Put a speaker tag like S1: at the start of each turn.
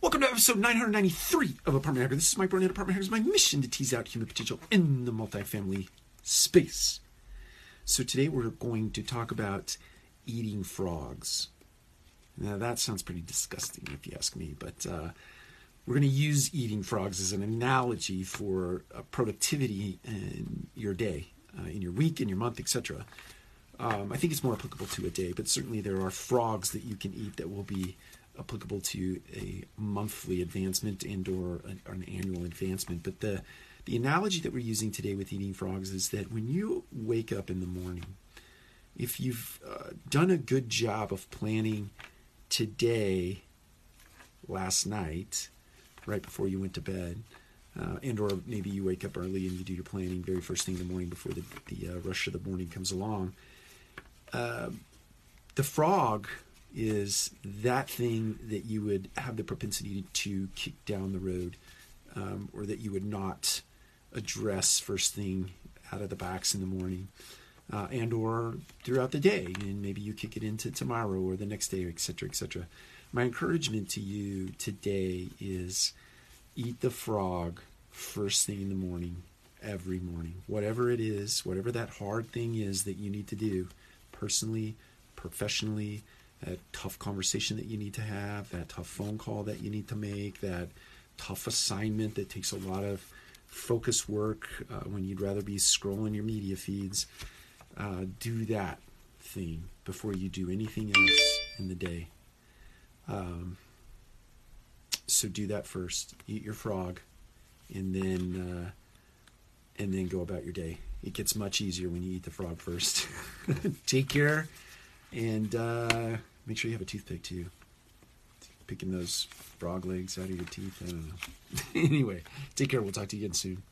S1: Welcome to episode 993 of Apartment Hacker. This is Mike Burnett, Apartment Hacker. It's my mission to tease out human potential in the multifamily space. So today we're going to talk about eating frogs. Now that sounds pretty disgusting if you ask me, but uh, we're going to use eating frogs as an analogy for uh, productivity in your day, uh, in your week, in your month, etc. Um, I think it's more applicable to a day, but certainly there are frogs that you can eat that will be applicable to a monthly advancement and or an, or an annual advancement. But the the analogy that we're using today with eating frogs is that when you wake up in the morning, if you've uh, done a good job of planning today, last night, right before you went to bed, uh, and or maybe you wake up early and you do your planning very first thing in the morning before the, the uh, rush of the morning comes along. Uh, the frog is that thing that you would have the propensity to kick down the road um, or that you would not address first thing out of the box in the morning uh, and or throughout the day and maybe you kick it into tomorrow or the next day etc etc my encouragement to you today is eat the frog first thing in the morning every morning. Whatever it is whatever that hard thing is that you need to do personally professionally that tough conversation that you need to have, that tough phone call that you need to make, that tough assignment that takes a lot of focus work uh, when you'd rather be scrolling your media feeds. Uh, do that thing before you do anything else in the day. Um, so do that first. Eat your frog, and then uh, and then go about your day. It gets much easier when you eat the frog first. Take care. And uh, make sure you have a toothpick too. Picking those frog legs out of your teeth. I don't know. anyway, take care. We'll talk to you again soon.